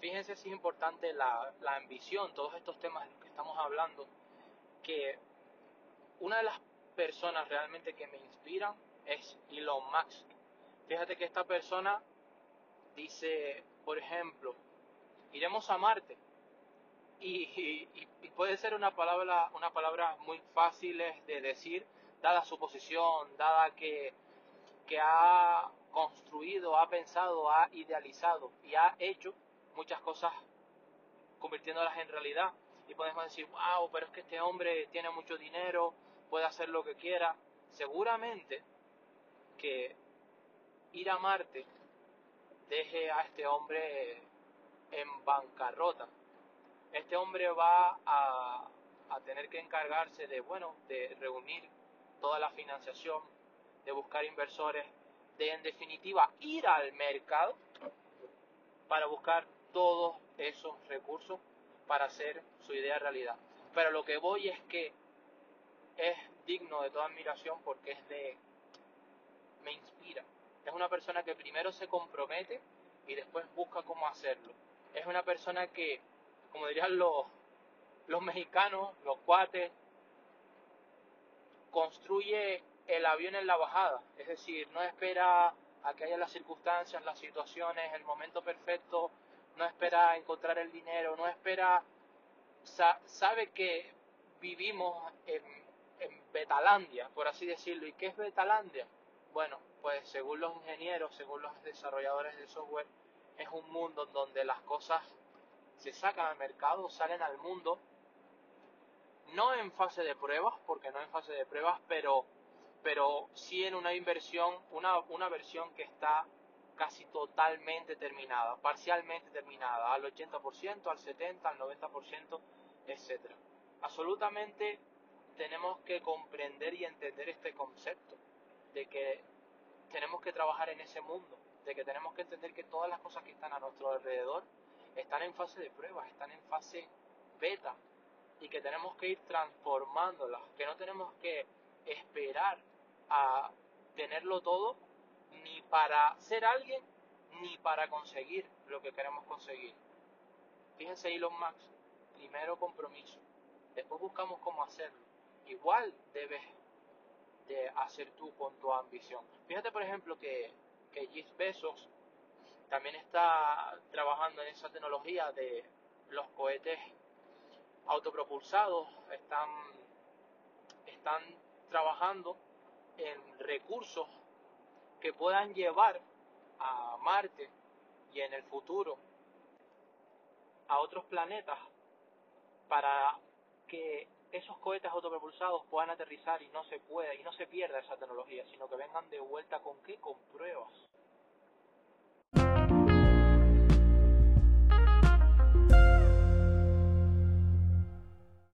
sí es importante la, la ambición, todos estos temas de los que estamos hablando, que una de las personas realmente que me inspiran es Elon Musk. Fíjate que esta persona dice, por ejemplo, iremos a Marte. Y, puede ser una palabra, una palabra muy fácil de decir, dada su posición, dada que, que ha construido, ha pensado, ha idealizado y ha hecho muchas cosas convirtiéndolas en realidad. Y podemos decir, wow, pero es que este hombre tiene mucho dinero, puede hacer lo que quiera. Seguramente que ir a Marte deje a este hombre en bancarrota. Este hombre va a, a tener que encargarse de, bueno, de reunir toda la financiación, de buscar inversores, de en definitiva ir al mercado para buscar todos esos recursos para hacer su idea realidad. Pero lo que voy es que es digno de toda admiración porque es de me inspira. Es una persona que primero se compromete y después busca cómo hacerlo. Es una persona que, como dirían los, los mexicanos, los cuates, construye el avión en la bajada. Es decir, no espera a que haya las circunstancias, las situaciones, el momento perfecto, no espera encontrar el dinero, no espera, sabe que vivimos en, en Betalandia, por así decirlo. ¿Y qué es Betalandia? Bueno, pues según los ingenieros, según los desarrolladores de software, es un mundo donde las cosas se sacan al mercado, salen al mundo, no en fase de pruebas, porque no en fase de pruebas, pero, pero sí en una inversión, una, una versión que está casi totalmente terminada, parcialmente terminada, al 80%, al 70%, al 90%, etc. Absolutamente tenemos que comprender y entender este concepto de que tenemos que trabajar en ese mundo, de que tenemos que entender que todas las cosas que están a nuestro alrededor están en fase de pruebas, están en fase beta y que tenemos que ir transformándolas, que no tenemos que esperar a tenerlo todo ni para ser alguien ni para conseguir lo que queremos conseguir. Fíjense Elon Musk, primero compromiso, después buscamos cómo hacerlo. Igual debes de hacer tú con tu ambición. Fíjate, por ejemplo, que, que Jeff Bezos también está trabajando en esa tecnología de los cohetes autopropulsados, están, están trabajando en recursos que puedan llevar a Marte y en el futuro a otros planetas para que esos cohetes autopropulsados puedan aterrizar y no se pueda y no se pierda esa tecnología, sino que vengan de vuelta con qué? Con pruebas.